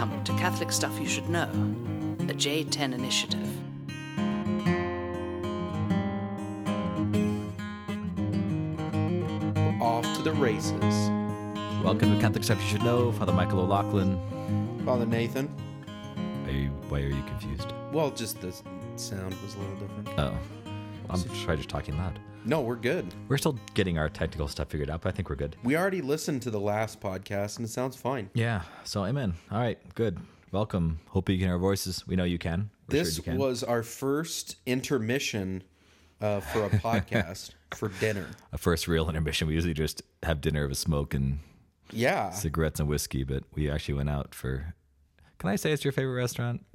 Welcome to Catholic Stuff You Should Know, a J10 initiative. Off to the races. Welcome to Catholic Stuff You Should Know. Father Michael O'Loughlin. Father Nathan. Are you, why are you confused? Well, just the sound was a little different. Oh, I'm trying just talking loud. No, we're good. We're still getting our technical stuff figured out, but I think we're good. We already listened to the last podcast and it sounds fine. Yeah. So, amen. All right. Good. Welcome. Hope you can hear our voices. We know you can. We're This sure you can. was our first intermission uh, for a podcast for dinner. a first real intermission. We usually just have dinner of a smoke and Yeah. cigarettes and whiskey, but we actually went out for. Can I say it's your favorite restaurant?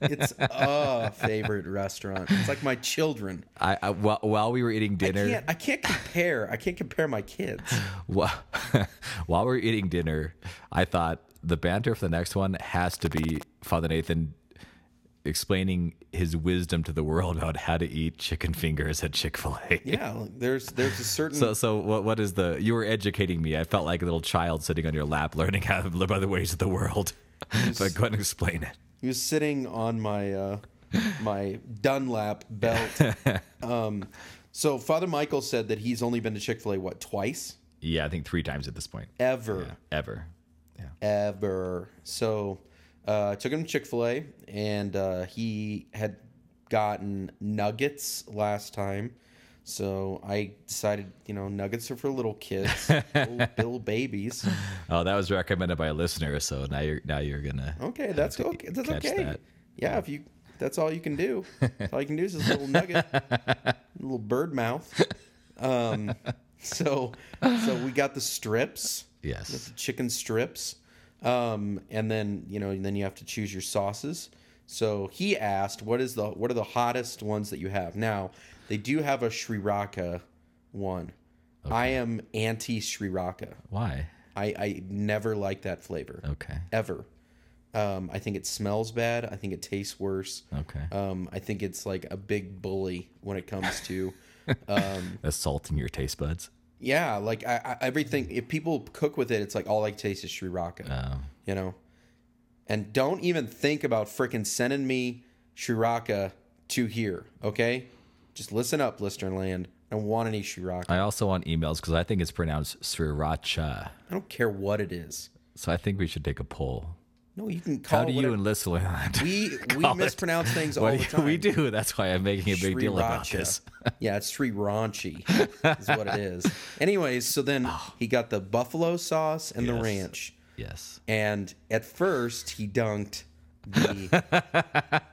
It's a favorite restaurant. It's like my children. I, I while, while we were eating I dinner, can't I can't compare. I can't compare my kids. while, while we were eating dinner, I thought the banter for the next one has to be Father Nathan explaining his wisdom to the world about how to eat chicken fingers at Chick Fil A. Yeah, there's there's a certain So, so what? What is the? You were educating me. I felt like a little child sitting on your lap, learning how to live by the ways of the world. but go ahead and explain it. He was sitting on my uh, my Dunlap belt. um, so Father Michael said that he's only been to Chick Fil A what twice Yeah, I think three times at this point. ever, Yeah, ever. Yeah. ever. So uh, I took him to Chick Fil A, and uh, he had gotten nuggets last time. So I decided, you know, nuggets are for little kids, little, little babies. Oh, that was recommended by a listener. So now you're now you're gonna. Okay, that's okay. That's okay. that. Yeah, if you that's all you can do. That's all you can do is this little nugget, little bird mouth. Um, so so we got the strips, Yes. the chicken strips, um, and then you know, then you have to choose your sauces. So he asked, "What is the what are the hottest ones that you have?" Now they do have a Sri Raka one. I am anti Sri Raka. Why? I, I never like that flavor Okay. ever. Um, I think it smells bad. I think it tastes worse. Okay. Um, I think it's like a big bully when it comes to, um, Assaulting your taste buds. yeah, like I, I, everything. If people cook with it, it's like all I taste is Sri Raka, Oh. you know. And don't even think about freaking sending me Sri Raka to here, okay? Just listen up, listener land. I want any Sri Raka. I also want emails because I think it's pronounced sriracha. I don't care what it is. So I think we should take a poll. No, you can call How do you and Listerland? We we call it? mispronounce things all the time. we do. That's why I'm making a big deal about this. yeah, it's Sri Raunchy, is what it is. Anyways, so then oh. he got the buffalo sauce and the Oh. Ranch. Yes. And at first he dunked the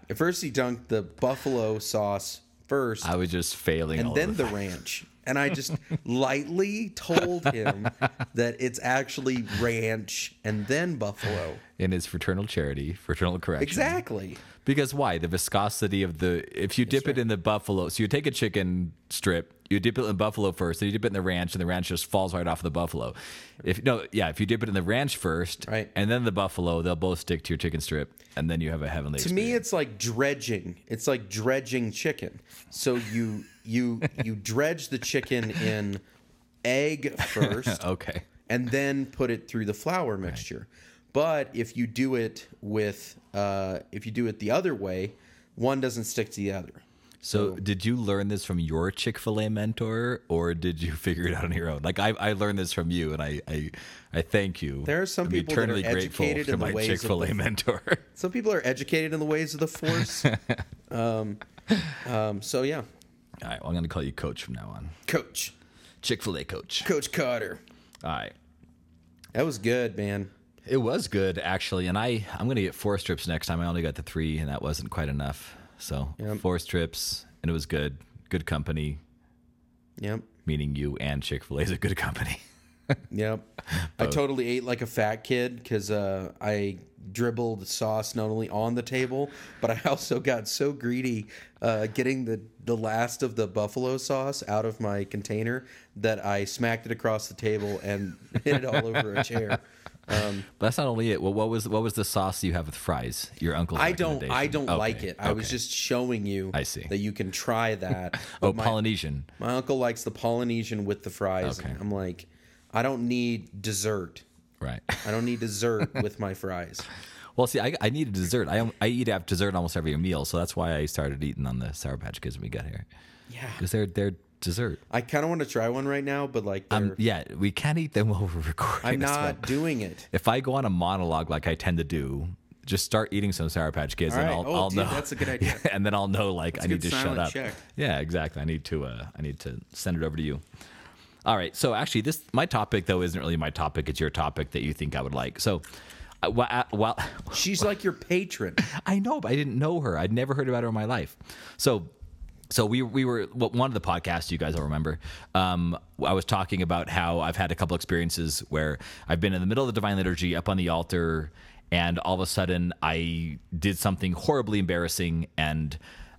at first he dunked the buffalo sauce first I was just failing. all and then of the ranch. And I just lightly told him that it's actually ranch and then buffalo. in his fraternal charity, fraternal correction. Exactly. Because why? The viscosity of the if you dip it in the buffalo, so you take a chicken strip, you dip it in buffalo first, then you dip it in the ranch, and the ranch just falls right off the buffalo. If no, yeah, if you dip it in the ranch first, Right. and then the buffalo, they'll both stick to your chicken strip, and then you have a heavenly. To me, it's like dredging. It's like dredging chicken. So you you you dredge the chicken in egg first, okay. and then put it through the flour mixture. But if you do it with uh, if you do it the other way, one doesn't stick to the other. So, did you learn this from your Chick Fil A mentor, or did you figure it out on your own? Like I, I learned this from you, and I, I, I thank you. There are some I'm people that are eternally grateful educated to in the my ways of Chick Fil A mentor. Some people are educated in the ways of the force. um, um, so yeah, All right, well, I'm going to call you Coach from now on. Coach, Chick Fil A Coach. Coach Carter. All right. That was good, man. It was good actually, and I I'm gonna get four strips next time. I only got the three, and that wasn't quite enough. So Yep. four strips, and it was good. Good company, Yep. meaning you and Chick Fil A is a good company. Yep. I totally ate like a fat kid because uh, I dribbled sauce not only on the table, but I also got so greedy uh, getting the, the last of the buffalo sauce out of my container that I smacked it across the table and hit it all over a chair. Um, But that's not only it. Well, what was what was the sauce you have with fries? Your uncle's. I don't I don't Okay, like it. I was just showing you I see. that you can try that. oh my, Polynesian. my uncle likes the Polynesian with the fries. Okay. I'm like, I don't need dessert. Right. I don't need dessert with my fries. Well, see, I, I need a dessert. I I eat after dessert almost every meal, so that's why I started eating on the Sour Patch Kids when we got here. Yeah. Because they're they're dessert. I kind of want to try one right now, but like, Um, yeah, we can't eat them while we're recording. I'm as well. not doing it. If I go on a monologue like I tend to do, just start eating some Sour Patch Kids, and. I'll, Oh, I'll dude, know. that's a good idea. and then I'll know like I need to shut up. check. Yeah, exactly. I need to uh, I need to send it over to you. All right. So actually, this my topic though isn't really my topic. It's your topic that you think I would like. So, uh, while, uh, while She's like your patron. I know, but I didn't know her. I'd never heard about her in my life. So, so we we were well, one of the podcasts you guys will remember. Um, I was talking about how I've had a couple experiences where I've been in the middle of the divine liturgy, up on the altar, and all of a sudden I did something horribly embarrassing, and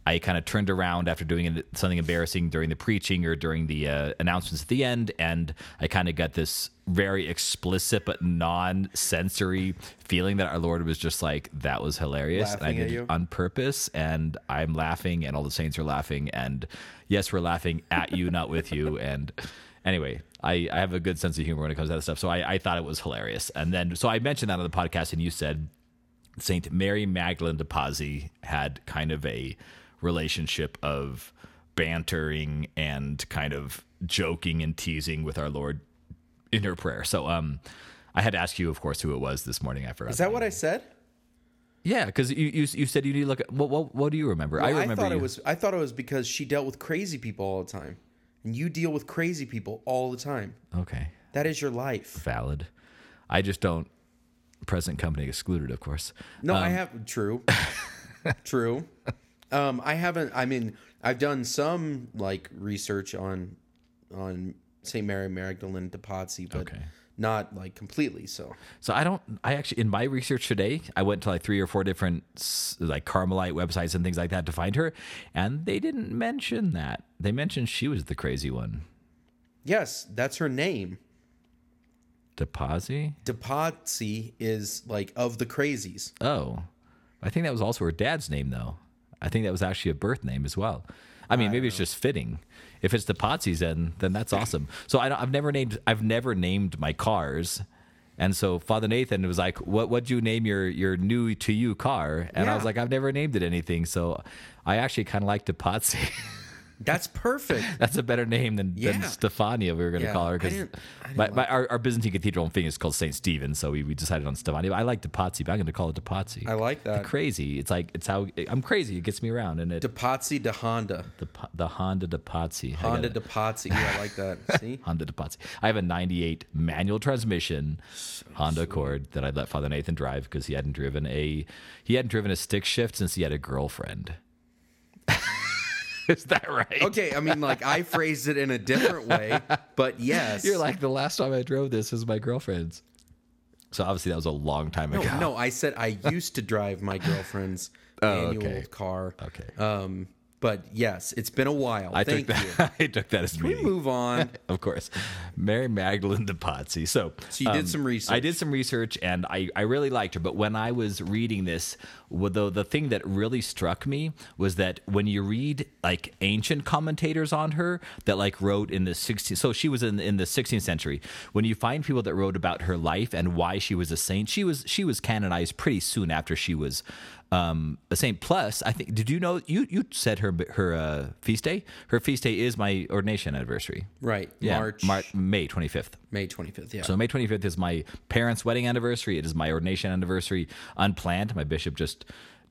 I kind of turned around after doing something embarrassing during the preaching or during the uh, announcements at the end, and I kind of got this very explicit but non-sensory feeling that our Lord was just like, "That was hilarious." and I did it on purpose, and I'm laughing, and all the saints are laughing, and yes, we're laughing at you, not with you. And anyway, I, I have a good sense of humor when it comes to that stuff, so I, I thought it was hilarious. And then, so I mentioned that on the podcast, and you said Saint Mary Magdalene de Pazzi had kind of a relationship of bantering and kind of joking and teasing with our Lord in her prayer. So, um, I had to ask you, of course, who it was this morning. I forgot. Is that what I said? Yeah, because you, you you said you need to look at what what, what do you remember? I Well, remember thought you. it was. I thought it was because she dealt with crazy people all the time, and you deal with crazy people all the time. okay, That is your life. valid. I just don't. Present company excluded, of course. No, Um, I have true, true. Um, I haven't. I mean, I've done some like research on on Saint Mary Magdalene de Pazzi, but Okay. not like completely. So So I don't. I actually, in my research today, I went to like three or four different like Carmelite websites and things like that to find her, and they didn't mention that. They mentioned she was the crazy one. yes, that's her name. Deposi? De Pazzi is like of the crazies. Oh, I think that was also her dad's name, though. I think that was actually a birth name as well. I mean, maybe it's just fitting. If it's the Potsy's, then then that's awesome. So I don't, I've never named I've never named my cars, and so Father Nathan was like, "What what'd you name your your new to you car?" And I was like, "I've never named it anything." So I actually kind of like Depotsy. That's perfect. That's a better name than, than Stefania. We were going to Yeah, call her because didn't- I didn't my, like our, our Byzantine cathedral in Phoenix is called Saint Stephen, so we, we decided on Stefania. I like Depotsy, but I'm going to call it Depotsy. I like that. The Crazy. It's like it's how I'm crazy. It gets me around, and it De Pazzi de Honda. the the Honda Depotsy. I Honda got de Yeah, I like that. See? Honda Depotsy. I have a '98 manual transmission Honda Accord that I let Father Nathan drive because he hadn't driven a he hadn't driven a stick shift since he had a girlfriend. is that right? Okay, I mean, like I phrased it in a different way, but yes. You're like the last time I drove this was my girlfriend's. So obviously that was a long time no, ago. no. I said I used to drive my girlfriend's Oh, annual okay. car. Okay. Um, but yes, it's been a while. I Thank took you. that. I took that as Can we move on? of course, Mary Magdalene de Pazzi. So, So you did some research. I did some research, and I, I really liked her. But when I was reading this, well, the the thing that really struck me was that when you read like ancient commentators on her that like wrote in the 16th, so she was in in the 16th century. When you find people that wrote about her life and why she was a saint, she was she was canonized pretty soon after she was um, a saint. Plus, I think did you know you you said her her uh, feast day? Her feast day is my ordination anniversary. Right. Yeah, March, Mar- May 25th. May 25th. Yeah. So May 25th is my parents' wedding anniversary. It is my ordination anniversary, unplanned. My bishop just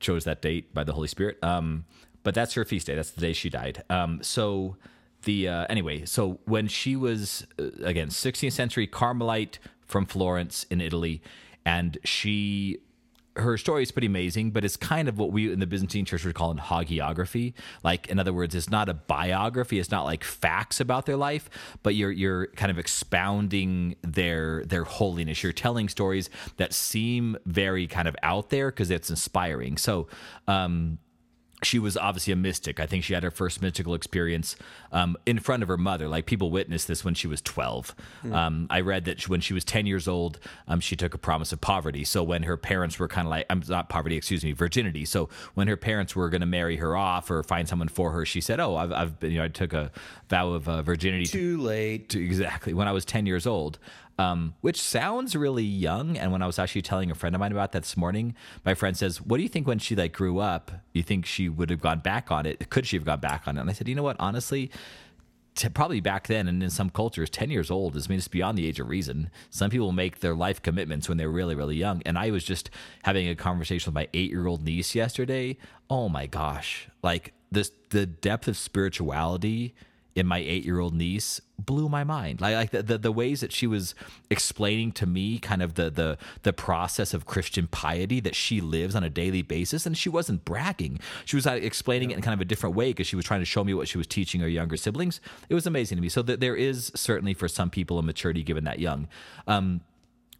chose that date by the Holy Spirit. Um, but that's her feast day. That's the day she died. Um, so the uh, anyway, so when she was uh, again 16th century Carmelite from Florence in Italy, and she her story is pretty amazing, but it's kind of what we in the Byzantine church would call an hagiography. Like, in other words, it's not a biography. It's not like facts about their life, but you're you're kind of expounding their their holiness. You're telling stories that seem very kind of out there because it's inspiring. So, um, she was obviously a mystic. I think she had her first mystical experience um, in front of her mother. Like people witnessed this when she was 12. Um, I read that she- when she was 10 years old, um, she took a promise of poverty. So when her parents were kind of like, I'm not poverty, excuse me, virginity. So when her parents were going to marry her off or find someone for her, she said, "Oh, I've, I've been, you know, I took a vow of uh, virginity to Too late. to exactly when I was 10 years old. Um, which sounds really young. And when I was actually telling a friend of mine about that this morning, my friend says, "What do you think when she like grew up? You think she would have gone back on it? Could she have gone back on it?" And I said, "You know what? Honestly." probably back then and in some cultures 10 years old is I mean it's beyond the age of reason some people make their life commitments when they're really really young and i was just having a conversation with my eight year old niece yesterday oh my gosh like this the depth of spirituality in my eight year old niece blew my mind. Like, like the, the, the ways that she was explaining to me kind of the, the, the process of Christian piety that she lives on a daily basis. And she wasn't bragging. She was uh, explaining it in kind of a different way because she was trying to show me what she was teaching her younger siblings. It was amazing to me. So th- there is certainly for some people a maturity given that young. Um,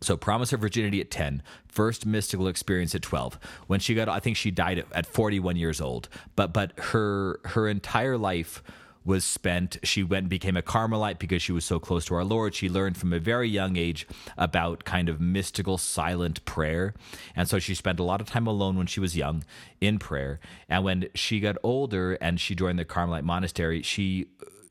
so promise her virginity at 10, first mystical experience at 12. When she got I think she died at, at 41 years old. But but her her entire life was spent. She went and became a Carmelite because she was so close to our Lord. She learned from a very young age about kind of mystical, silent prayer. And so she spent a lot of time alone when she was young in prayer. And when she got older and she joined the Carmelite monastery, she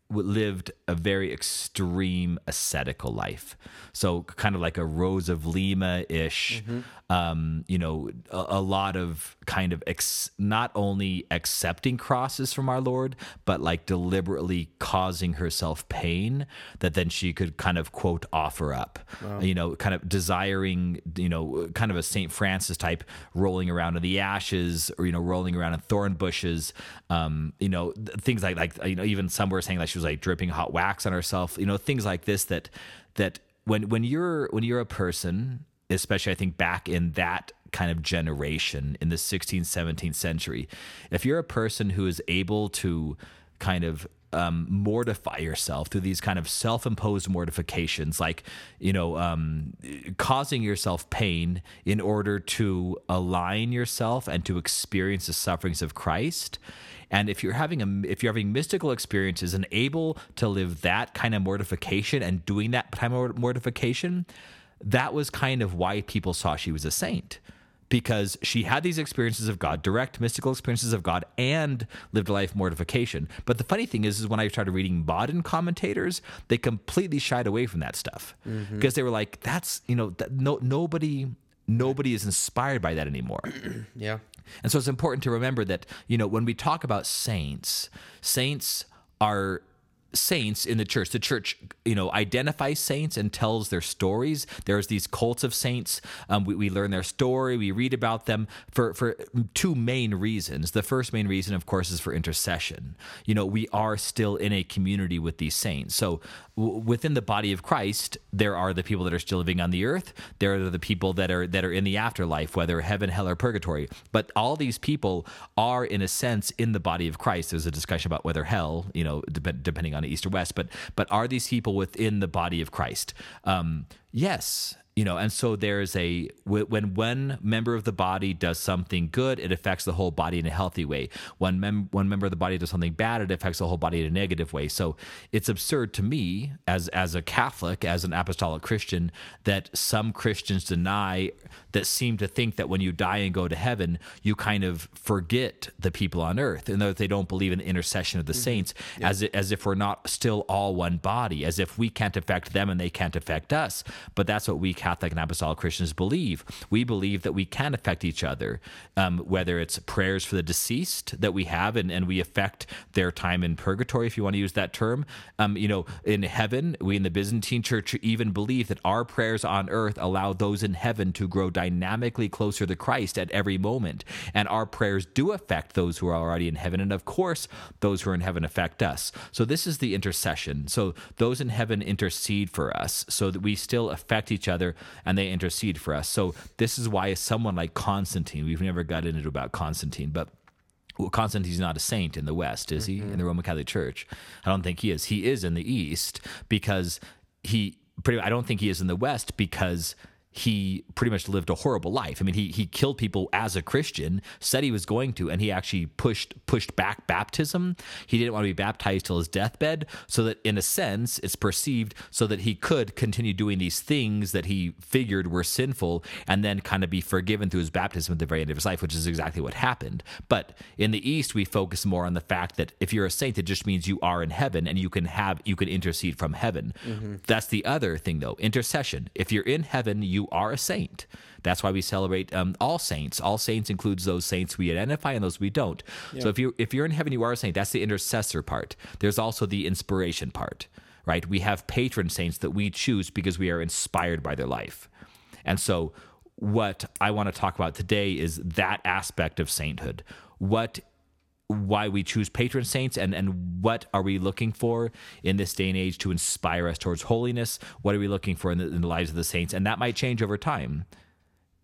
lived a very extreme ascetical life. So kind of like a Rose of Lima ish, mm-hmm. um, you know, a, a, lot of kind of ex- not only accepting crosses from our Lord, but like deliberately causing herself pain that then she could kind of quote offer up, wow. you know, kind of desiring, you know, kind of a St. Francis type rolling around in the ashes or, you know, rolling around in thorn bushes, um, you know, things like, like, you know, even some were saying like was like dripping hot wax on herself, you know, things like this that, that when, when you're, when you're a person, especially I think back in that kind of generation in the 16th, 17th century, if you're a person who is able to kind of um, mortify yourself through these kind of self-imposed mortifications, like you know, um, causing yourself pain in order to align yourself and to experience the sufferings of Christ. And if you're having a if you're having mystical experiences and able to live that kind of mortification and doing that kind of mortification, that was kind of why people saw she was a saint because she had these experiences of God, direct mystical experiences of God, and lived a life mortification. But the funny thing is, is when I started reading modern commentators, they completely shied away from that stuff mm-hmm. because they were like, "That's you know, that, no nobody." Nobody is inspired by that anymore. yeah. And so it's important to remember that, you know, when we talk about saints, saints are saints in the church. The church, you know, identifies saints and tells their stories. There's these cults of saints. Um, we, we learn their story. We read about them for for two main reasons. The first main reason, of course, is for intercession. You know, we are still in a community with these saints. So within the body of Christ, there are the people that are still living on the earth. There are the people that are that are in the afterlife, whether heaven, hell, or purgatory. But all these people are, in a sense, in the body of Christ. There's a discussion about whether hell, you know, de- depending on east or west, but but are these people within the body of Christ? Um, yes, you know and so there's a when one member of the body does something good it affects the whole body in a healthy way when mem- one member of the body does something bad it affects the whole body in a negative way so it's absurd to me as as a catholic as an apostolic christian that some christians deny that seem to think that when you die and go to heaven you kind of forget the people on earth and that they don't believe in the intercession of the mm-hmm. saints yeah. as as if we're not still all one body as if we can't affect them and they can't affect us but that's what we Catholic and Apostolic Christians believe. We believe that we can affect each other, um, whether it's prayers for the deceased that we have and, and we affect their time in purgatory, if you want to use that term. Um, you know, in heaven, we in the Byzantine Church even believe that our prayers on earth allow those in heaven to grow dynamically closer to Christ at every moment. And our prayers do affect those who are already in heaven. And of course, those who are in heaven affect us. So this is the intercession. So those in heaven intercede for us so that we still affect each other and they intercede for us. So this is why someone like Constantine, we've never got into about Constantine, but well, Constantine's not a saint in the West, is he? Mm-hmm. In the Roman Catholic Church, I don't think he is. He is in the East because he pretty. I don't think he is in the West because he pretty much lived a horrible life. I mean, he he killed people as a Christian, said he was going to, and he actually pushed pushed back baptism. He didn't want to be baptized till his deathbed, so that in a sense, it's perceived so that he could continue doing these things that he figured were sinful, and then kind of be forgiven through his baptism at the very end of his life, which is exactly what happened. But in the East, we focus more on the fact that if you're a saint, it just means you are in heaven and you can have you can intercede from heaven. Mm-hmm. That's the other thing, though. Intercession. If you're in heaven, you are a saint. That's why we celebrate um, all saints. All saints includes those saints we identify and those we don't. Yeah. So if you if you're in heaven, you are a saint. That's the intercessor part. There's also the inspiration part, right? We have patron saints that we choose because we are inspired by their life, and so what I want to talk about today is that aspect of sainthood. What why we choose patron saints and, and what are we looking for in this day and age to inspire us towards holiness? What are we looking for in the, in the lives of the saints? And that might change over time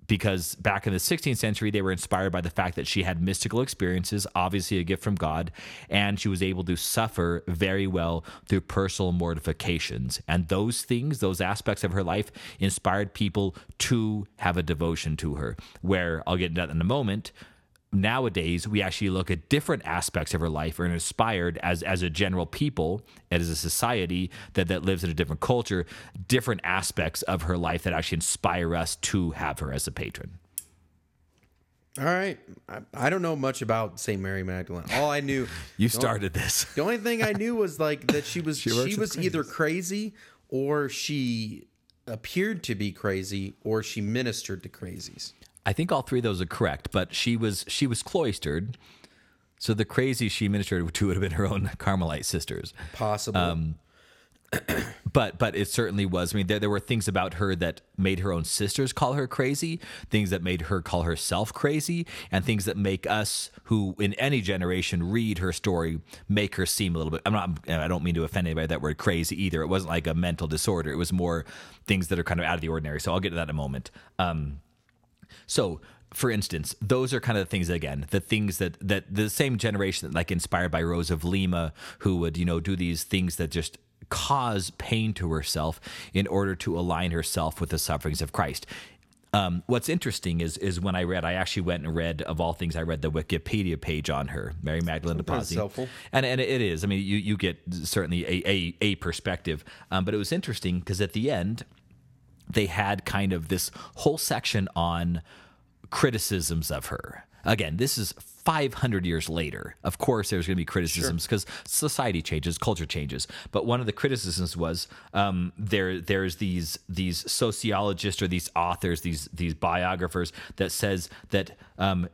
because back in the 16th century, they were inspired by the fact that she had mystical experiences, obviously a gift from God, and she was able to suffer very well through personal mortifications. And those things, those aspects of her life, inspired people to have a devotion to her. Where I'll get into that in a moment nowadays we actually look at different aspects of her life and inspired as as a general people and as a society that that lives in a different culture different aspects of her life that actually inspire us to have her as a patron. All right. I, I don't know much about st mary magdalene. All i knew you started only, this. the only thing i knew was like that she was she, she was either crazy or she appeared to be crazy or she ministered to crazies I think all three of those are correct, but she was she was cloistered. So the crazy she ministered to would have been her own Carmelite sisters. Possible. Um, but but it certainly was. I mean, there, there were things about her that made her own sisters call her crazy, things that made her call herself crazy, and things that make us, who in any generation read her story, make her seem a little bit. I'm not. I don't mean to offend anybody that word crazy either. It wasn't like a mental disorder. It was more things that are kind of out of the ordinary. So I'll get to that in a moment. Um, so for instance, those are kind of the things again, the things that that the same generation that like inspired by Rose of Lima, who would you know do these things that just cause pain to herself in order to align herself with the sufferings of Christ. Um, what's interesting is is when I read, I actually went and read of all things, I read the Wikipedia page on her, Mary Magdalene de Pazzi, helpful. and and it is. I mean, you you get certainly a a, a perspective, um, but it was interesting because at the end they had kind of this whole section on criticisms of her. Again, this is 500 years later. Of course, there's going to be criticisms because sure. society changes, culture changes. But one of the criticisms was um, there. There's these these sociologists or these authors, these these biographers that says that um,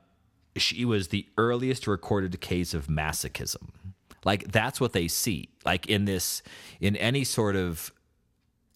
she was the earliest recorded case of masochism. Like that's what they see. Like in this, in any sort of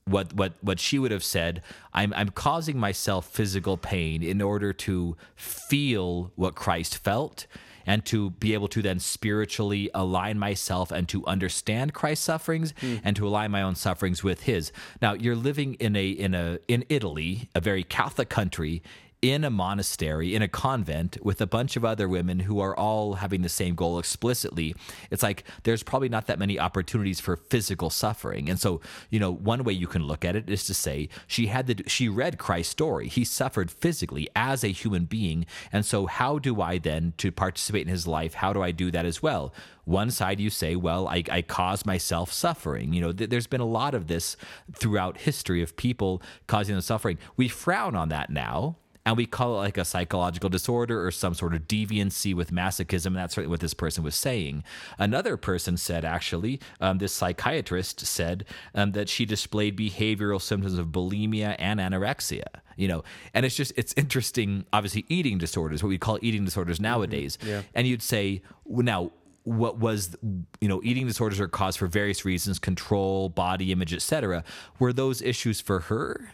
what what what she would have said i'm i'm causing myself physical pain in order to feel what Christ felt and to be able to then spiritually align myself and to understand Christ's sufferings mm. and to align my own sufferings with his. Now, you're living in a in a in Italy, a very Catholic country in a monastery, in a convent with a bunch of other women who are all having the same goal explicitly, it's like there's probably not that many opportunities for physical suffering. And so, you know, one way you can look at it is to say she had the she read Christ's story. He suffered physically as a human being. And so how do I then to participate in his life, how do I do that as well? one side you say, well, I, I cause myself suffering. You know, th- there's been a lot of this throughout history of people causing them suffering. We frown on that now and we call it like a psychological disorder or some sort of deviancy with masochism. And that's certainly what this person was saying. Another person said, actually, um, this psychiatrist said um, that she displayed behavioral symptoms of bulimia and anorexia. You know, and it's just it's interesting. Obviously, eating disorders, what we call eating disorders mm-hmm. nowadays, mm-hmm. yeah. and you'd say now what was you know eating disorders are caused for various reasons control body image etc were those issues for her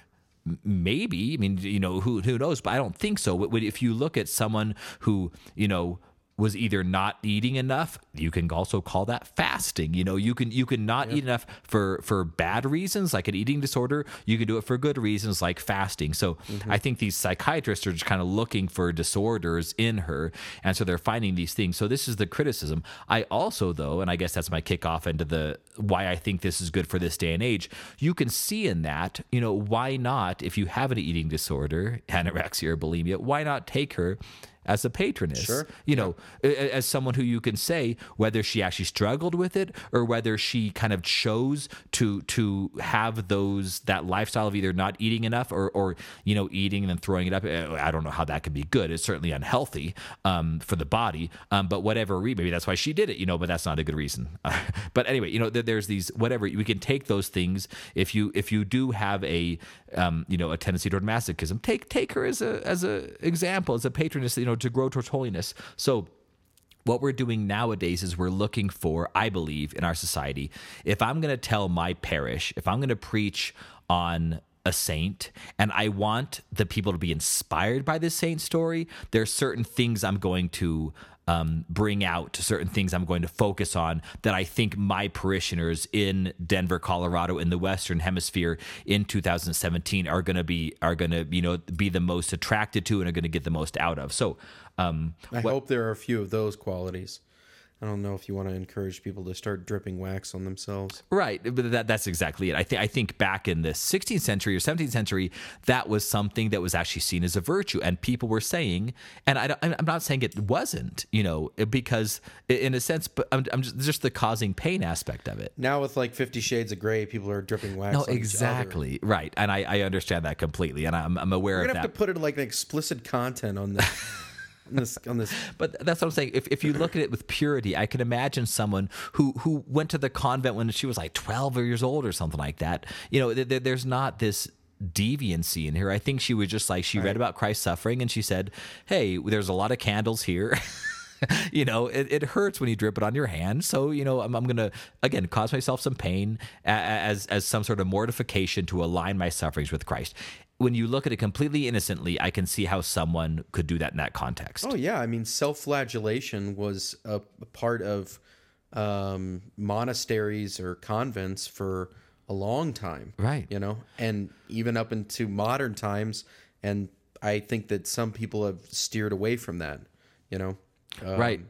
maybe. I mean, you know, who who knows? But I don't think so. If you look at someone who you know was either not eating enough you can also call that fasting. You know you can you can not eat enough for for bad reasons like an eating disorder you can do it for good reasons like fasting. So mm-hmm. i think these psychiatrists are just kind of looking for disorders in her and so they're finding these things. So this is the criticism. I also though and i guess that's my kickoff into the why i think this is good for this day and age you can see in that you know why not if you have an eating disorder anorexia or bulimia why not take her as a patroness. Sure. You know, as someone who you can say whether she actually struggled with it or whether she kind of chose to to have those that lifestyle of either not eating enough or or you know eating and then throwing it up. Uh, I don't know how that could be good. It's certainly unhealthy um, for the body. Um, but whatever, maybe that's why she did it. You know, but that's not a good reason. but anyway, you know, there's these whatever we can take those things if you if you do have a um, you know a tendency toward masochism, take take her as a as a example as a patroness. You know, to grow towards holiness. So what we're doing nowadays is we're looking for, I believe, in our society, if I'm going to tell my parish, if I'm going to preach on a saint and I want the people to be inspired by this saint story, there are certain things I'm going to um, bring out, certain things I'm going to focus on that I think my parishioners in Denver, Colorado, in the Western Hemisphere in 2017 are going to be are going to you know be the most attracted to and are going to get the most out of. So. Um, I hope there are a few of those qualities. I don't know if you want to encourage people to start dripping wax on themselves. Right, but that, that's exactly it. I think I think back in the 16th century or 17th century, that was something that was actually seen as a virtue, and people were saying, and I don't, I'm not saying it wasn't, you know, because in a sense, but I'm, I'm just, just the causing pain aspect of it. Now with like Fifty Shades of Grey, people are dripping wax. No, on each other. exactly right, and I, I understand that completely, and I'm, I'm aware of gonna that. have to put it like an explicit content on this. on this, on this. But that's what I'm saying. If, if you look at it with purity, I can imagine someone who who went to the convent when she was like 12 years old or something like that. You know, th- th- there's not this deviancy in her. I think she was just like she read about Christ's suffering and she said, "Hey, there's a lot of candles here." you know, it, it hurts when you drip it on your hand. So, you know, I'm, I'm going to, again, cause myself some pain as, as some sort of mortification to align my sufferings with Christ. When you look at it completely innocently, I can see how someone could do that in that context. Oh yeah, I mean, self-flagellation was a, a part of um, monasteries or convents for a long time, Right. You know, and even up into modern times. And I think that some people have steered away from that. You know, Um, right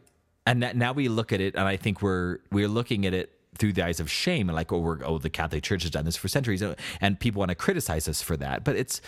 and that, now we look at it and i think we're we're looking at it through the eyes of shame and like oh we're oh the catholic church has done this for centuries and people want to criticize us for that but it's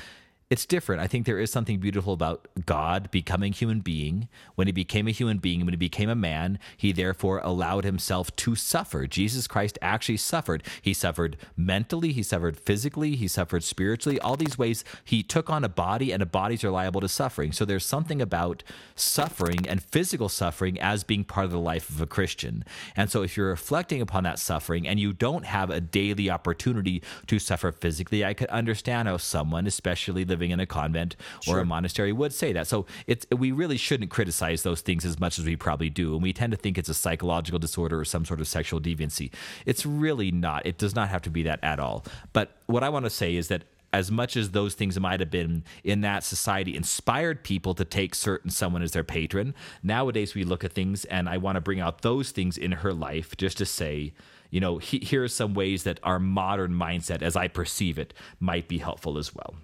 it's different. I think there is something beautiful about God becoming human being. When he became a human being, when he became a man, he therefore allowed himself to suffer. Jesus Christ actually suffered. He suffered mentally, he suffered physically, he suffered spiritually. All these ways he took on a body, and a bodies are liable to suffering. So there's something about suffering and physical suffering as being part of the life of a Christian. And so if you're reflecting upon that suffering and you don't have a daily opportunity to suffer physically, I could understand how someone, especially living in a convent or a monastery, would say that. So it's we really shouldn't criticize those things as much as we probably do. And we tend to think it's a psychological disorder or some sort of sexual deviancy. It's really not. It does not have to be that at all. But what I want to say is that as much as those things might have been in that society inspired people to take certain someone as their patron, nowadays we look at things and I want to bring out those things in her life just to say, you know, he, here are some ways that our modern mindset, as I perceive it, might be helpful as well.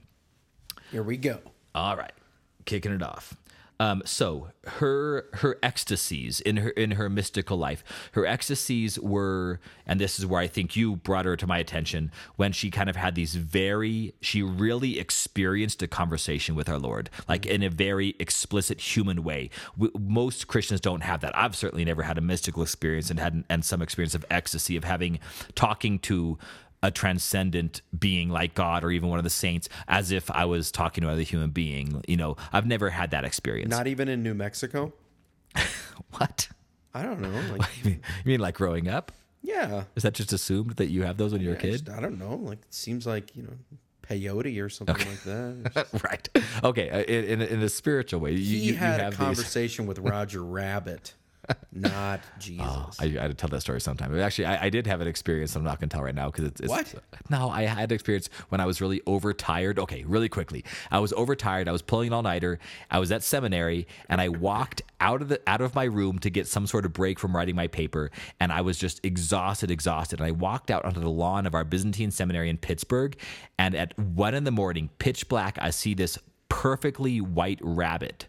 Here we go. All right, kicking it off. Um, so her her ecstasies in her in her mystical life, her ecstasies were, and this is where I think you brought her to my attention when she kind of had these very, she really experienced a conversation with our Lord, like in a very explicit human way. W- most Christians don't have that. I've certainly never had a mystical experience and had and some experience of ecstasy of having talking to a transcendent being like God or even one of the saints as if I was talking to another human being. You know, I've never had that experience. Not even in New Mexico. what? I don't know. Like, You mean like growing up? yeah, Is that just assumed that you have those when you're a kid? just- I don't know. Like, it seems like you know, peyote or something like that. right. Okay. uh, In, in, in a spiritual way, you, He you, you had a have these. conversation with Roger Rabbit. Not oh, Jesus. I, I had to tell that story sometime. Actually, I, I did have an experience I'm not going to tell right now because it's, it's What? No, I had an experience when I was really overtired. Okay, really quickly, I was overtired. I was pulling an all nighter. I was at seminary, and I walked out of the out of my room to get some sort of break from writing my paper, and I was just exhausted, exhausted. And I walked out onto the lawn of our Byzantine seminary in Pittsburgh, and at one in the morning, pitch black, I see this perfectly white rabbit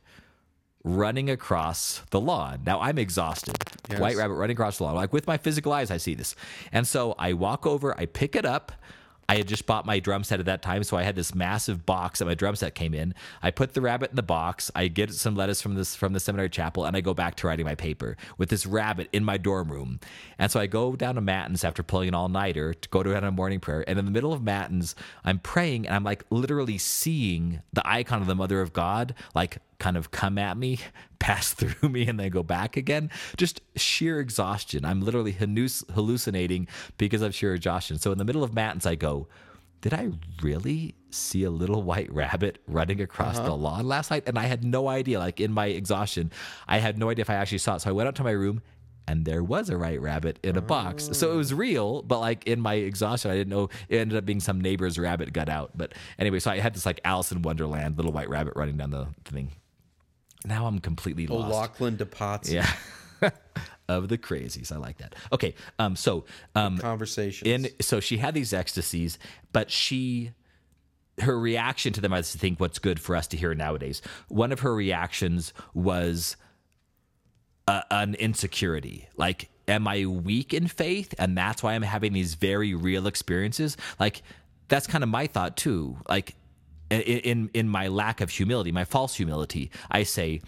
running across the lawn. Now I'm exhausted. Yes. White rabbit running across the lawn. Like with my physical eyes, I see this. And so I walk over, I pick it up. I had just bought my drum set at that time, so I had this massive box that my drum set came in. I put the rabbit in the box. I get some lettuce from this from the seminary chapel, and I go back to writing my paper with this rabbit in my dorm room. And so I go down to Matins after pulling an all nighter to go to a morning prayer. And in the middle of Matins, I'm praying, and I'm like literally seeing the icon of the Mother of God, like kind of come at me, pass through me, and then go back again. Just sheer exhaustion. I'm literally hallucinating because of sheer exhaustion. So in the middle of Matins, I go, Did I really see a little white rabbit running across uh-huh. the lawn last night? And I had no idea. Like in my exhaustion, I had no idea if I actually saw it. So I went up to my room. And there was a white rabbit in a box. So it was real, but like in my exhaustion, I didn't know it ended up being some neighbor's rabbit got out. But anyway, so I had this like Alice in Wonderland little white rabbit running down the thing. Now I'm completely Oh, lost. Lachlan DePotts. Yeah. of the crazies. I like that. Okay. Um, so um Conversations. in so she had these ecstasies, but she her reaction to them I think what's good for us to hear nowadays. One of her reactions was uh, an insecurity. Like, am I weak in faith? And that's why I'm having these very real experiences. Like, that's kind of my thought too. Like, in in, my lack of humility, my false humility, I say,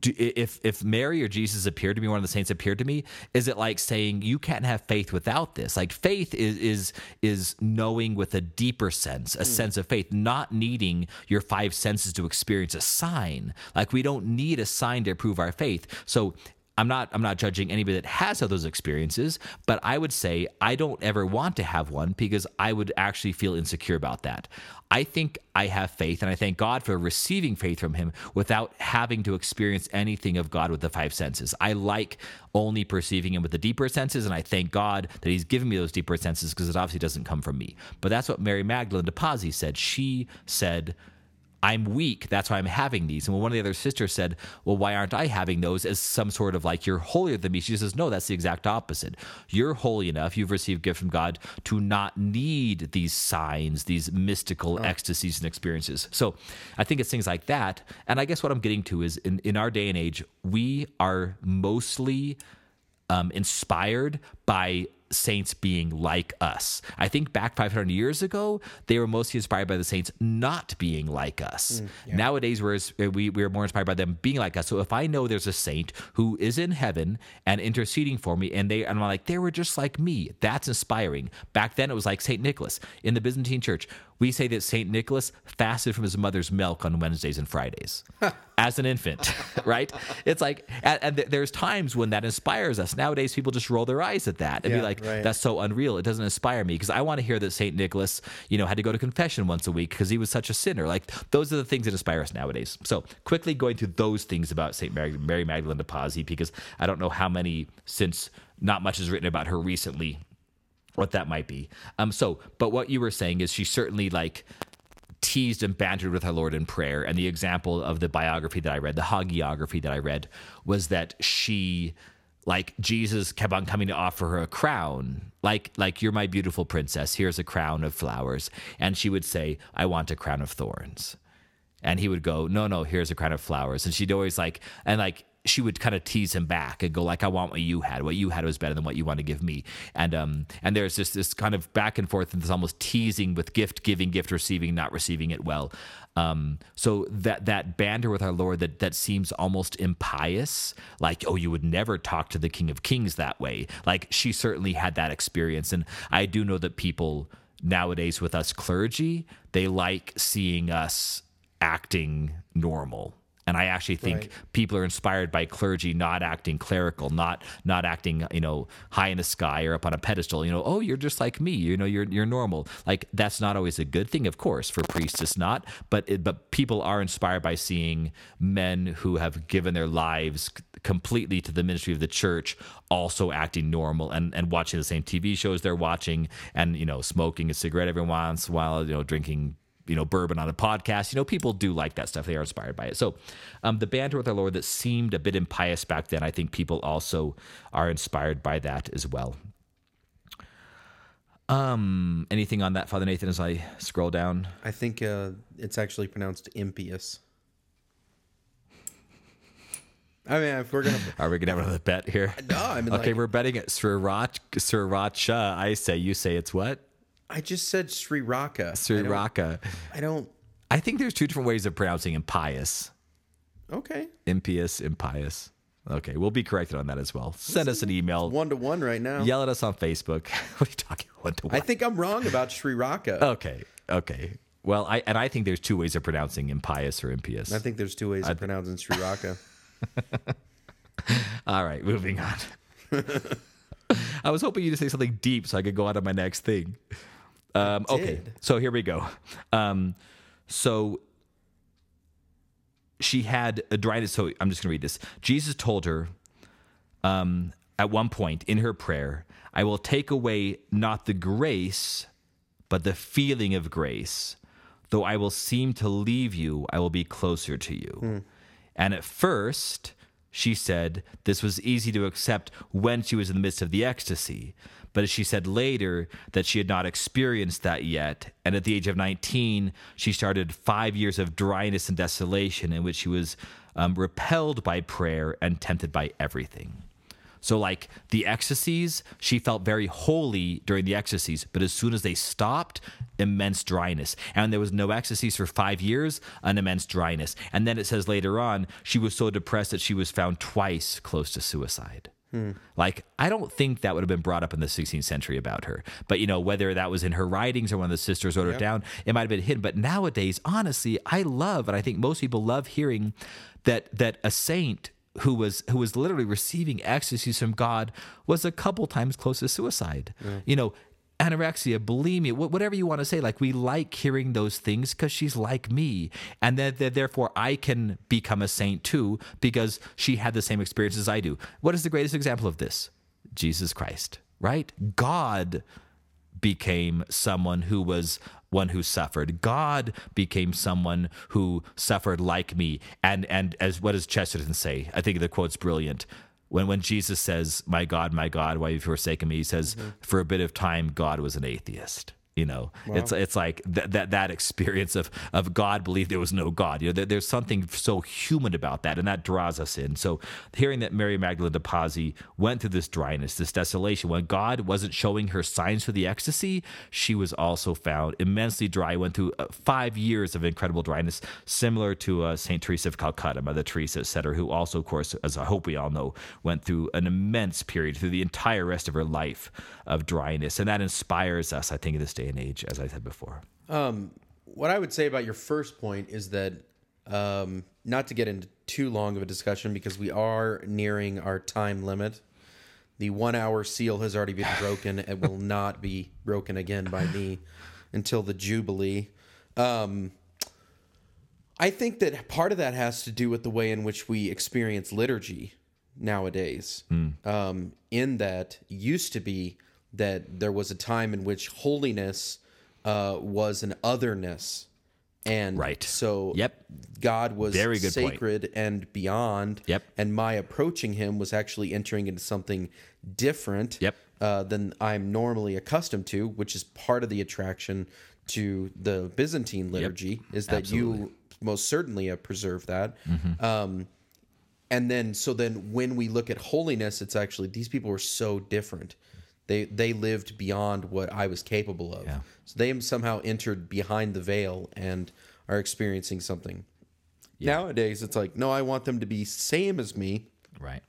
do, if if Mary or Jesus appeared to me, one of the saints appeared to me, is it like saying you can't have faith without this? Like faith is is is knowing with a deeper sense, a sense of faith, not needing your five senses to experience a sign. Like we don't need a sign to prove our faith. So I'm not I'm not judging anybody that has had those experiences, but I would say I don't ever want to have one because I would actually feel insecure about that. I think I have faith and I thank God for receiving faith from him without having to experience anything of God with the five senses. I like only perceiving him with the deeper senses and I thank God that he's given me those deeper senses because it obviously doesn't come from me. But that's what Mary Magdalene de Pazzi said. She said I'm weak. That's why I'm having these. And when one of the other sisters said, Well, why aren't I having those as some sort of like, you're holier than me? She says, No, that's the exact opposite. You're holy enough. You've received gift from God to not need these signs, these mystical ecstasies and experiences. So I think it's things like that. And I guess what I'm getting to is in, in our day and age, we are mostly um, inspired by saints being like us. I think back 500 years ago, they were mostly inspired by the saints not being like us. Mm, Nowadays, we're, we, we're more inspired by them being like us. So if I know there's a saint who is in heaven and interceding for me, and they and I'm like, they were just like me, that's inspiring. Back then, it was like St. Nicholas in the Byzantine church. We say that St. Nicholas fasted from his mother's milk on Wednesdays and Fridays as an infant, right? It's like, and, and th- there's times when that inspires us. Nowadays, people just roll their eyes at that and be like, right. that's so unreal. It doesn't inspire me because I want to hear that St. Nicholas, you know, had to go to confession once a week because he was such a sinner. Like, those are the things that inspire us nowadays. So, quickly going through those things about St. Mary, Mary Magdalene de Pazzi because I don't know how many, since not much is written about her recently, what that might be. Um, so, but what you were saying is she certainly like teased and bantered with our Lord in prayer. And the example of the biography that I read, the hagiography that I read, was that she like Jesus kept on coming to offer her a crown. Like like you're my beautiful princess. Here's a crown of flowers. And she would say, I want a crown of thorns. And he would go, No, no, here's a crown of flowers. And she'd always like and like she would kind of tease him back and go like, "I want what you had. What you had was better than what you want to give me." And um, and there's just this kind of back and forth, and this almost teasing with gift giving, gift receiving, not receiving it well. Um, so that that banter with our Lord that that seems almost impious, like, "Oh, you would never talk to the King of Kings that way." Like she certainly had that experience, and I do know that people nowadays with us clergy, they like seeing us acting normal. And I actually think Right. people are inspired by clergy not acting clerical, not not acting, you know, high in the sky or up on a pedestal. You know, oh, you're just like me. You know, you're you're normal. Like that's not always a good thing, of course. For priests, it's not. But it, but people are inspired by seeing men who have given their lives completely to the ministry of the church, also acting normal and, and watching the same TV shows they're watching and, you know, smoking a cigarette every once in a while, you know, drinking, you know, bourbon on a podcast. You know, people do like that stuff. They are inspired by it. So um, the banter with our Lord that seemed a bit impious back then, I think people also are inspired by that as well. Um, anything on that, Father Nathan, as I scroll down? I think uh, it's actually pronounced impious. I mean, if we're gonna, Are we gonna have another bet here? no, I mean, Okay, like, we're betting it Sriracha. Sriracha. I say. You say it's what? I just said Sri Raka. I don't, I don't. I think there's two different ways of pronouncing impious. Okay, Impious, impious. Okay, we'll be corrected on that as well. Send us an email. one to one right now. Yell at us on Facebook. what are you talking one to one? I think I'm wrong about Sri Raka. Okay, okay. Well, I and I think there's two ways of pronouncing impious or impious. I think there's two ways of pronouncing Sri Raka. All right, moving on. I was hoping you to say something deep so I could go on to my next thing. Um, okay, so here we go. Um, so she had a dryness. So I'm just going to read this. Jesus told her um, at one point in her prayer, I will take away not the grace, but the feeling of grace. Though I will seem to leave you, I will be closer to you. And at first, she said this was easy to accept when she was in the midst of the ecstasy. But she said later that she had not experienced that yet, and at the age of 19, she started five years of dryness and desolation in which she was um, repelled by prayer and tempted by everything. So, like the ecstasies, she felt very holy during the ecstasies, but as soon as they stopped, immense dryness. And there was no ecstasies for five years, an immense dryness. And then it says later on, she was so depressed that she was found twice close to suicide. Hmm. Like, I don't think that would have been brought up in the 16th century about her. But, you know, whether that was in her writings or one of the sisters wrote it down, it might have been hidden. But nowadays, honestly, I love, and I think most people love hearing that that a saint who was who was literally receiving ecstasies from God was a couple times close to suicide. You know, anorexia, bulimia, wh- whatever you want to say. Like we like hearing those things because she's like me, and that that therefore I can become a saint too because she had the same experience as I do. What is the greatest example of this? Jesus Christ, right? God became someone who was one who suffered. God became someone who suffered like me. And and as what does Chesterton say? I think the quote's brilliant. When when Jesus says, "My God, my God, why have you forsaken me?" He says, mm-hmm. "For a bit of time, God was an atheist." You know, it's it's like that that that experience of of God believed there was no God. You know, there, there's something so human about that, and that draws us in. So, hearing that Mary Magdalene de Pazzi went through this dryness, this desolation, when God wasn't showing her signs for the ecstasy, she was also found immensely dry. Went through uh, five years of incredible dryness, similar to uh, Saint Teresa of Calcutta, Mother Teresa, etc., who also, of course, as I hope we all know, went through an immense period through the entire rest of her life of dryness, and that inspires us, I think, in this day and age, as I said before. what I would say about your first point is that um, not to get into too long of a discussion because we are nearing our time limit. The one hour seal has already been broken. it will not be broken again by me until the Jubilee. Um, I think that part of that has to do with the way in which we experience liturgy nowadays. Um, in that, used to be that there was a time in which holiness uh, was an otherness. And Right. so Yep. God was Very good point. sacred and beyond. Yep. And my approaching him was actually entering into something different Yep. uh, than I'm normally accustomed to, which is part of the attraction to the Byzantine liturgy, is that you most certainly have preserved that. Mm-hmm. Um, and then, so then when we look at holiness, it's actually these people were so different. They they lived beyond what I was capable of. Yeah. So they somehow entered behind the veil and are experiencing something. Nowadays, it's like, no, I want them to be same as me. Right.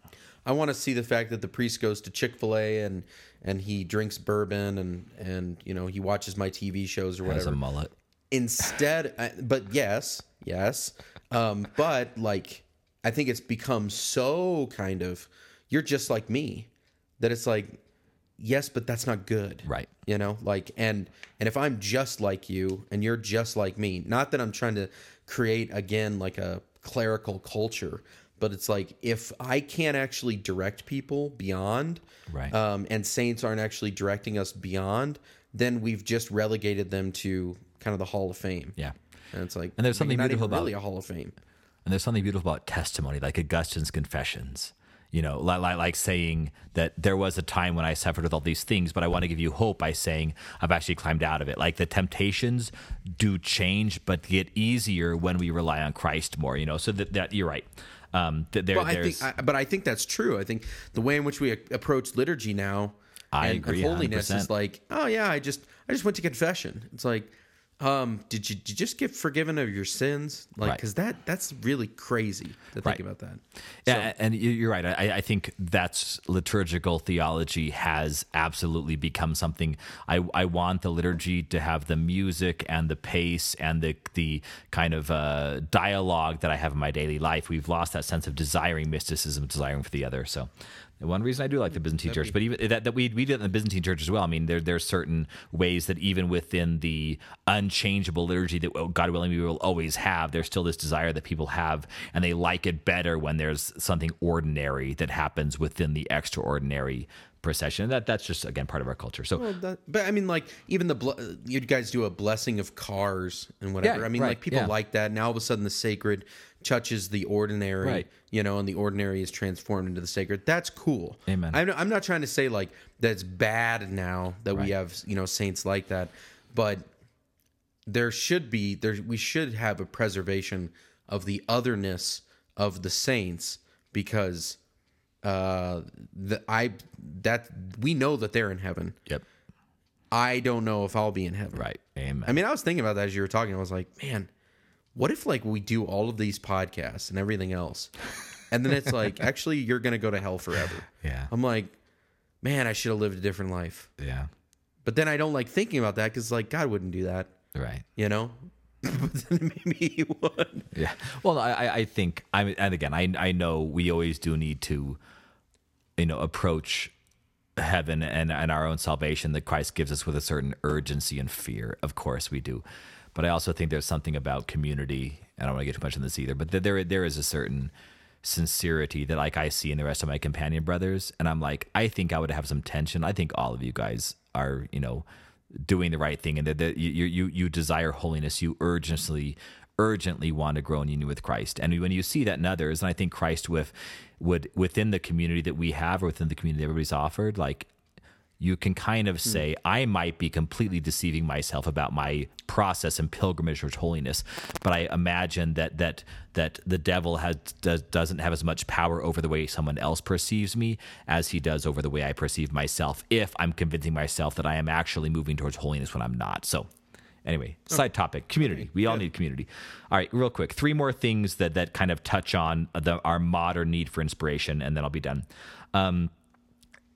I want to see the fact that the priest goes to Chick Fil A and and he drinks bourbon and and you know he watches my TV shows or Has whatever. a mullet. Instead, I- but yes, yes, um, but like I think it's become so kind of you're just like me that it's like yes, but that's not good, Right. You know, like and and if I'm just like you and you're just like me, not that I'm trying to create again like a clerical culture, but it's like if I can't actually direct people beyond, Right. um, and saints aren't actually directing us beyond, then we've just relegated them to kind of the Hall of Fame. Yeah. And it's like And there's something beautiful about- really a Hall of Fame. And there's something beautiful about testimony, like Augustine's Confessions. You know, like, like, like saying that there was a time when I suffered with all these things, but I want to give you hope by saying I've actually climbed out of it. Like the temptations do change, but get easier when we rely on Christ more. You know, so that, that you're right. Um, that there, Well, I think, I, but I think that's true. I think the way in which we a- approach liturgy now I and, agree, and holiness 100%. is like, oh yeah, I just I just went to confession. It's like, um, did you, did you just get forgiven of your sins? Like, Right. because that that's really crazy to think Right. about that. Yeah, and you- you're right. I, I think that's liturgical theology has absolutely become something. I, I want the liturgy to have the music and the pace and the the kind of uh, dialogue that I have in my daily life. We've lost that sense of desiring mysticism, desiring for the other. So. One reason I do like the Byzantine Church, but even that, that we we did it in the Byzantine Church as well. I mean, there there's certain ways that even within the unchangeable liturgy that oh, God willing we will always have, there's still this desire that people have, and they like it better when there's something ordinary that happens within the extraordinary procession. That that's just again part of our culture. So Well, that, but I mean, like even the ble- uh, you guys do a blessing of cars and whatever. Yeah, I mean, right, like people yeah. like that. Now all of a sudden, the sacred touches the ordinary, Right. you know, and the ordinary is transformed into the sacred. That's cool. Amen. I'm, I'm not trying to say like that's bad now that we have you know saints like that, but there should be there we should have a preservation of the otherness of the saints because uh the I that we know that they're in heaven. yep, I don't know if I'll be in heaven. right, amen. I mean, I was thinking about that as you were talking. I was like, man, what if like we do all of these podcasts and everything else, and then it's like, actually, you're gonna go to hell forever. yeah, I'm like, man, I should have lived a different life. yeah, But then I don't like thinking about that because like God wouldn't do that, right. you know. Maybe he would. Yeah. Well, I, I- think I mean, and again, I I know we always do need to, you know, approach heaven and and our own salvation that Christ gives us with a certain urgency and fear. Of course, we do. But I also think there's something about community. I don't want to get too much in this either, but there there is a certain sincerity that like I see in the rest of my companion brothers, and I'm like, I think I would have some tension. I think all of you guys are, you know, doing the right thing, and that that you you you desire holiness. You urgently urgently want to grow in union with Christ. And when you see that in others, and I think Christ with would within the community that we have or within the community that everybody's offered, like you can kind of say, I might be completely deceiving myself about my process and pilgrimage towards holiness, but I imagine that that that the devil has does, doesn't have as much power over the way someone else perceives me as he does over the way I perceive myself. If I'm convincing myself that I am actually moving towards holiness when I'm not, so. Anyway, side topic, community. We all need community. All right, real quick, three more things that that kind of touch on the, our modern need for inspiration, and then I'll be done. Um,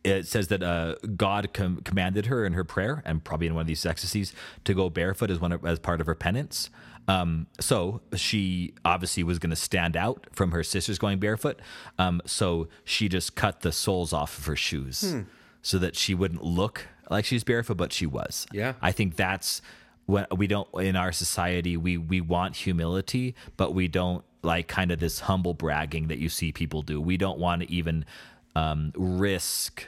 it says that uh, God com- commanded her in her prayer, and probably in one of these ecstasies, to go barefoot as one of, as part of her penance. Um, so she obviously was going to stand out from her sisters going barefoot. Um, so she just cut the soles off of her shoes so that she wouldn't look like she's barefoot, but she was. Yeah. I think that's what we don't in our society we we want humility, but we don't like kind of this humble bragging that you see people do. We don't want to even um, risk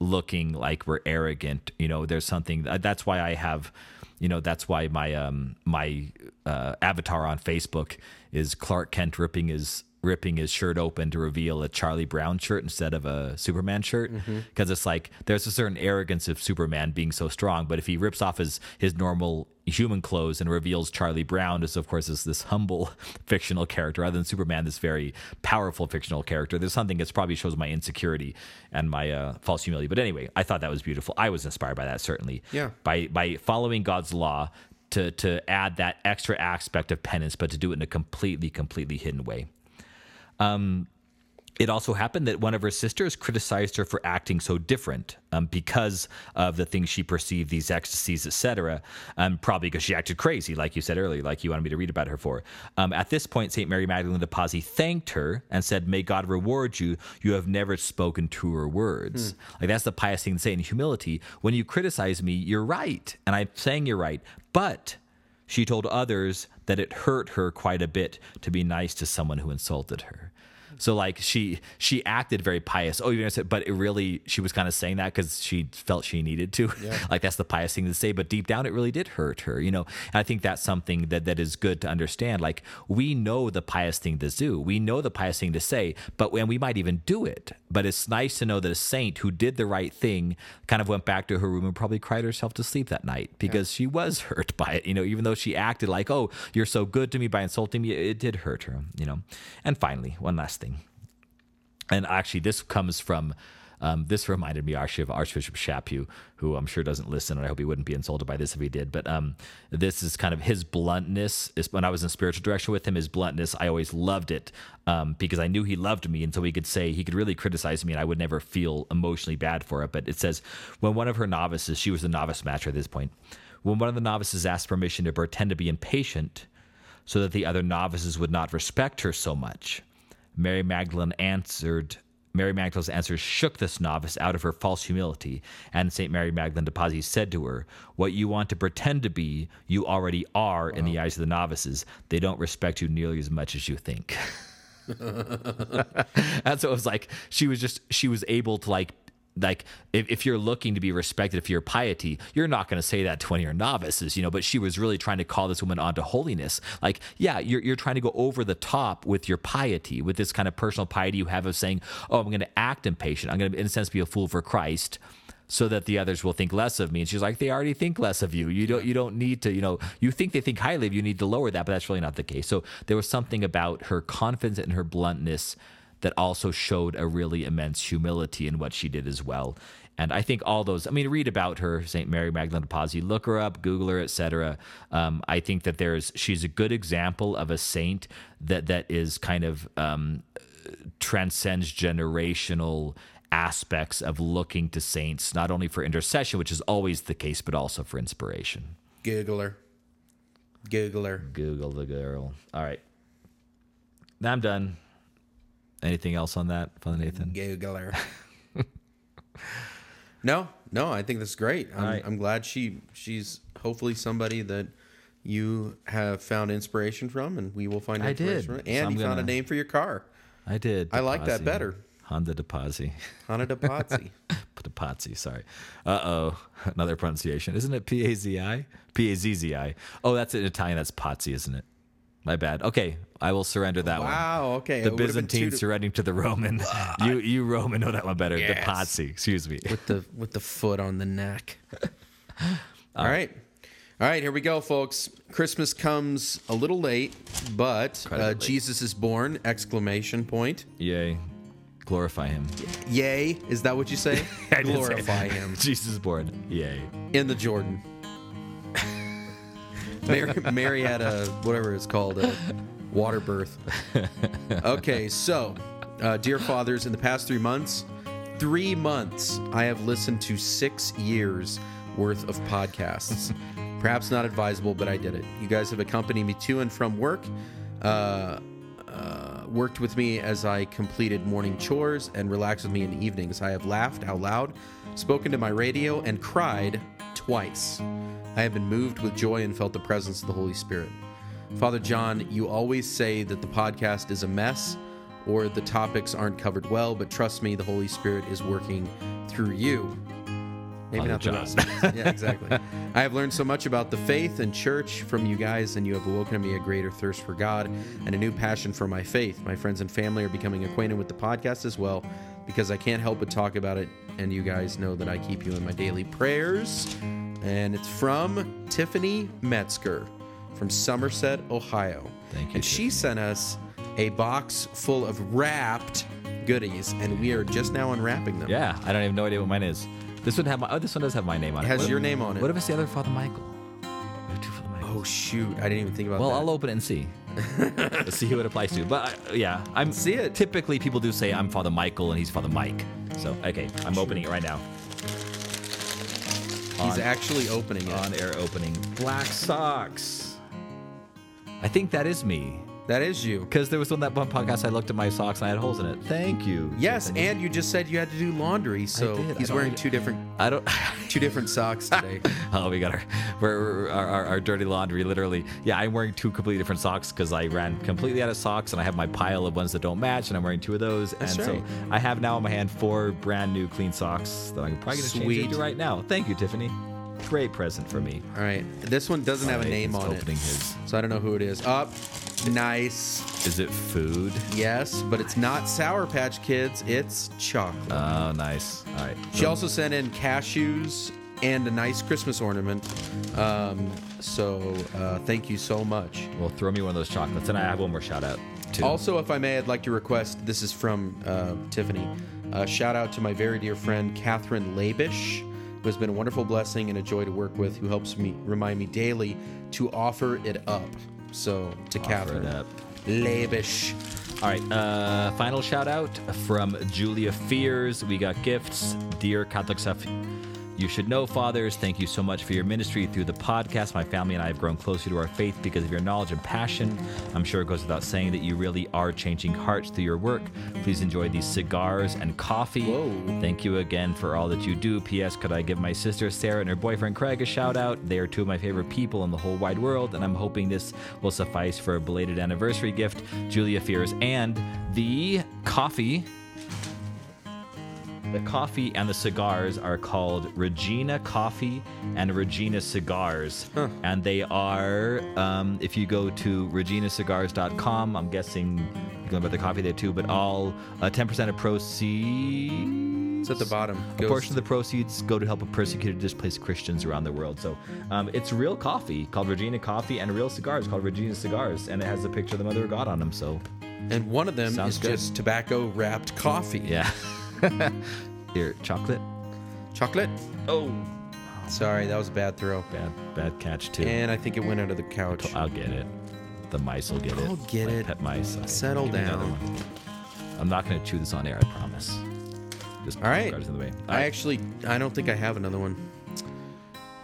looking like we're arrogant. You know, there's something that's why I have, you know, that's why my um my uh, avatar on Facebook is Clark Kent ripping his ripping his shirt open to reveal a Charlie Brown shirt instead of a Superman shirt. Because it's like there's a certain arrogance of Superman being so strong, but if he rips off his his normal human clothes and reveals Charlie Brown as of course is this humble fictional character rather than Superman this very powerful fictional character. There's something that probably shows my insecurity and my uh, false humility. But anyway I thought that was beautiful. I was inspired by that certainly. Yeah. by by following God's law to to add that extra aspect of penance but to do it in a completely completely hidden way it also happened that one of her sisters criticized her for acting so different um, because of the things she perceived, these ecstasies, etc. Um, probably because she acted crazy, like you said earlier, like you wanted me to read about her for. Um, at this point, St. Mary Magdalene de Pazzi thanked her and said, May God reward you. You have never spoken truer words. Like that's the pious thing to say in humility. When you criticize me, you're right. And I'm saying you're right. But she told others that it hurt her quite a bit to be nice to someone who insulted her. So like she she acted very pious. Oh, you're gonna say, but it really she was kind of saying that because she felt she needed to. like that's the pious thing to say, but deep down it really did hurt her. You know, and I think that's something that that is good to understand. Like we know the pious thing to do, we know the pious thing to say, but when we might even do it. But it's nice to know that a saint who did the right thing kind of went back to her room and probably cried herself to sleep that night because she was hurt by it. You know, even though she acted like, "Oh, you're so good to me by insulting me," it did hurt her. You know. And finally, one last thing. And actually, this comes from. Um, this reminded me actually of Archbishop Chaput, who I'm sure doesn't listen, and I hope he wouldn't be insulted by this if he did. But um, this is kind of his bluntness. Is when I was in spiritual direction with him, his bluntness, I always loved it um, because I knew he loved me, and so he could say he could really criticize me, and I would never feel emotionally bad for it. But it says when one of her novices, she was the novice matcher at this point, when one of the novices asked permission to pretend to be impatient, so that the other novices would not respect her so much. Mary Magdalene answered, Mary Magdalene's answer shook this novice out of her false humility, and St. Mary Magdalene de Pazzi said to her, What you want to pretend to be, you already are in the eyes of the novices. They don't respect you nearly as much as you think. and so it was like she was just she was able to like like if, if you're looking to be respected for your piety you're not going to say that to one of your novices you know but she was really trying to call this woman onto holiness. Like yeah you're, you're trying to go over the top with your piety with this kind of personal piety you have of saying oh i'm going to act impatient. I'm going to in a sense be a fool for christ so that the others will think less of me. And she's like they already think less of you. You don't you don't need to you know you think they think highly of you you need to lower that but that's really not the case. So there was something about her confidence and her bluntness that also showed a really immense humility in what she did as well. And I think all those, I mean, read about her, St. Mary Magdalene de Pazzi, look her up, Google her, etc. Um, I think that there's, she's a good example of a saint that, that is kind of um, transcends generational aspects of looking to saints, not only for intercession, which is always the case, but also for inspiration. Google her. Google her. Google the girl. All right. Now I'm done. Anything else on that, Father Nathan? Google her. no, no, I think that's great. I'm, right. I'm glad she she's hopefully somebody that you have found inspiration from, and we will find I inspiration did. from. So And I'm you found a name for your car, I did. I like that better. Honda Depazzi. Hana Depazzi. Depazzi, sorry. Uh oh. Another pronunciation. Isn't it P A Z I? P A Z Z I. Oh, that's in Italian. That's Pazzi, isn't it? My bad. Okay. I will surrender that one. wow. Okay. The it Byzantine to- surrendering to the Roman. you you Roman know that one better. Yes. Depazzi. Excuse me. with the with the foot on the neck. All right. All right, here we go, folks. Christmas comes a little late, but uh, late. Jesus is born! Exclamation point! Yay. Glorify him. Yay! Is that what you say? I didn't say Glorify him Jesus is born. Yay. in the Jordan. Mary, had a whatever it's called a water birth. Okay, so uh, dear fathers, in the past three months, three months, I have listened to six years worth of podcasts. Perhaps not advisable, but I did it. You guys have accompanied me to and from work. Uh, uh, worked with me as I completed morning chores and relaxed with me in the evenings. I have laughed out loud, spoken to my radio, and cried twice. I have been moved with joy and felt the presence of the Holy Spirit. Father John, you always say that the podcast is a mess or the topics aren't covered well, but trust me, the Holy Spirit is working through you. Maybe Father not the John. rest. Yeah, exactly. I have learned so much about the faith and church from you guys, and you have awoken in me a greater thirst for God and a new passion for my faith. My friends and family are becoming acquainted with the podcast as well because I can't help but talk about it, and you guys know that I keep you in my daily prayers. And it's from Tiffany Metzger from Somerset, Ohio. Thank you, And she sent us a box full of wrapped goodies, and we are just now unwrapping them. Yeah. I don't even know idea what mine is. This one have my. Oh, this one does have my name on it. It has What if- your name on it. What if it's the other Father Michael? We have two Father Michaels. Oh shoot! I didn't even think about Well, that. Well, I'll open it and see. Let's see who it applies to. But uh, yeah, I'm See it. Typically, people do say I'm Father Michael and he's Father Mike. So okay, I'm opening it right now. He's actually opening it. On air opening. Black socks. I think that is me. That is you. Because there was one that one podcast I looked at my socks and I had holes in it. Thank you. Yes, Tiffany. and you just said you had to do laundry, so did. He's wearing two different I don't. two different socks today. Oh, we got our, we're, our, our, our dirty laundry, literally. Yeah, I'm wearing two completely different socks because I ran completely out of socks and I have my pile of ones that don't match and I'm wearing two of those. That's and right. so I have now in my hand four brand new clean socks that I'm probably going to change Sweet. into right now. Thank you, Tiffany. Great present for me. All right, this one doesn't have a name on opening it, his. so I don't know who it is. Up, nice. Is it food? Yes, but it's not Sour Patch Kids. It's chocolate. Oh, nice. All right. She also sent in cashews and a nice Christmas ornament. Um, so uh, thank you so much. Well, throw me one of those chocolates. And I have one more shout out, too. Also, if I may, I'd like to request this is from uh, Tiffany. Uh, shout out to my very dear friend Catherine Labish, has been a wonderful blessing and a joy to work with, who helps me remind me daily to offer it up. So to Offer Catherine it up. All right, uh, final shout out from Julia Fears. We got gifts. Dear Catholic Stuff, you should know, fathers, thank you so much for your ministry through the podcast. My family and I have grown closer to our faith because of your knowledge and passion. I'm sure it goes without saying that you really are changing hearts through your work. Please enjoy these cigars and coffee. Whoa. Thank you again for all that you do. P.S. Could I give my sister Sarah and her boyfriend Craig a shout out? They are two of my favorite people in the whole wide world, and I'm hoping this will suffice for a belated anniversary gift. Julia Fears and the coffee. The coffee and the cigars are called Regina Coffee and Regina Cigars. And they are, um, if you go to reginacigars.com, I'm guessing you can buy the coffee there too, but all uh, 10% of proceeds. It's at the bottom. A Goes- portion of the proceeds go to help persecuted, displaced Christians around the world. So um, it's real coffee called Regina Coffee and real cigars called Regina Cigars. And it has a picture of the Mother of God on them. So and one of them Sounds is good. just tobacco wrapped coffee. yeah. Here, chocolate. Chocolate. Oh. Sorry, that was a bad throw. Bad, bad catch too. And I think it went under the couch. I'll get it. The mice will get it. I'll get My it. Pet mice. Okay, Settle give me another down. one. I'm not going to chew this on air. I promise. Just All right. in the way. All I right. actually, I don't think I have another one.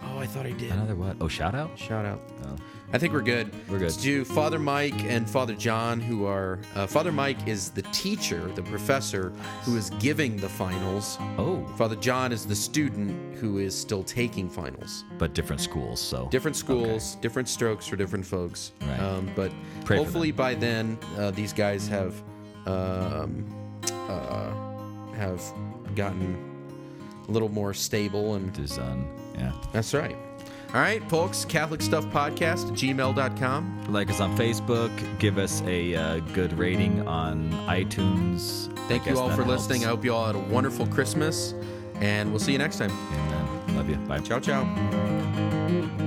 Oh, I thought I did. Another what? Oh, shout out. Shout out. Oh. I think we're good. We're good. Let's do Father Mike and Father John, who are. Uh, Father Mike is the teacher, the professor, who is giving the finals. Oh, Father John is the student who is still taking finals. but different schools. So Different schools, different strokes for different folks. Right. Um, but Pray hopefully by then, uh, these guys have um, uh, have gotten a little more stable and is um, yeah. That's right. All right, folks, Catholic Stuff Podcast at gmail.com. Like us on Facebook. Give us a uh, good rating on iTunes. Thank you all for helps. listening. I hope you all had a wonderful Christmas, and we'll see you next time. Amen. Love you. Bye. Ciao, ciao.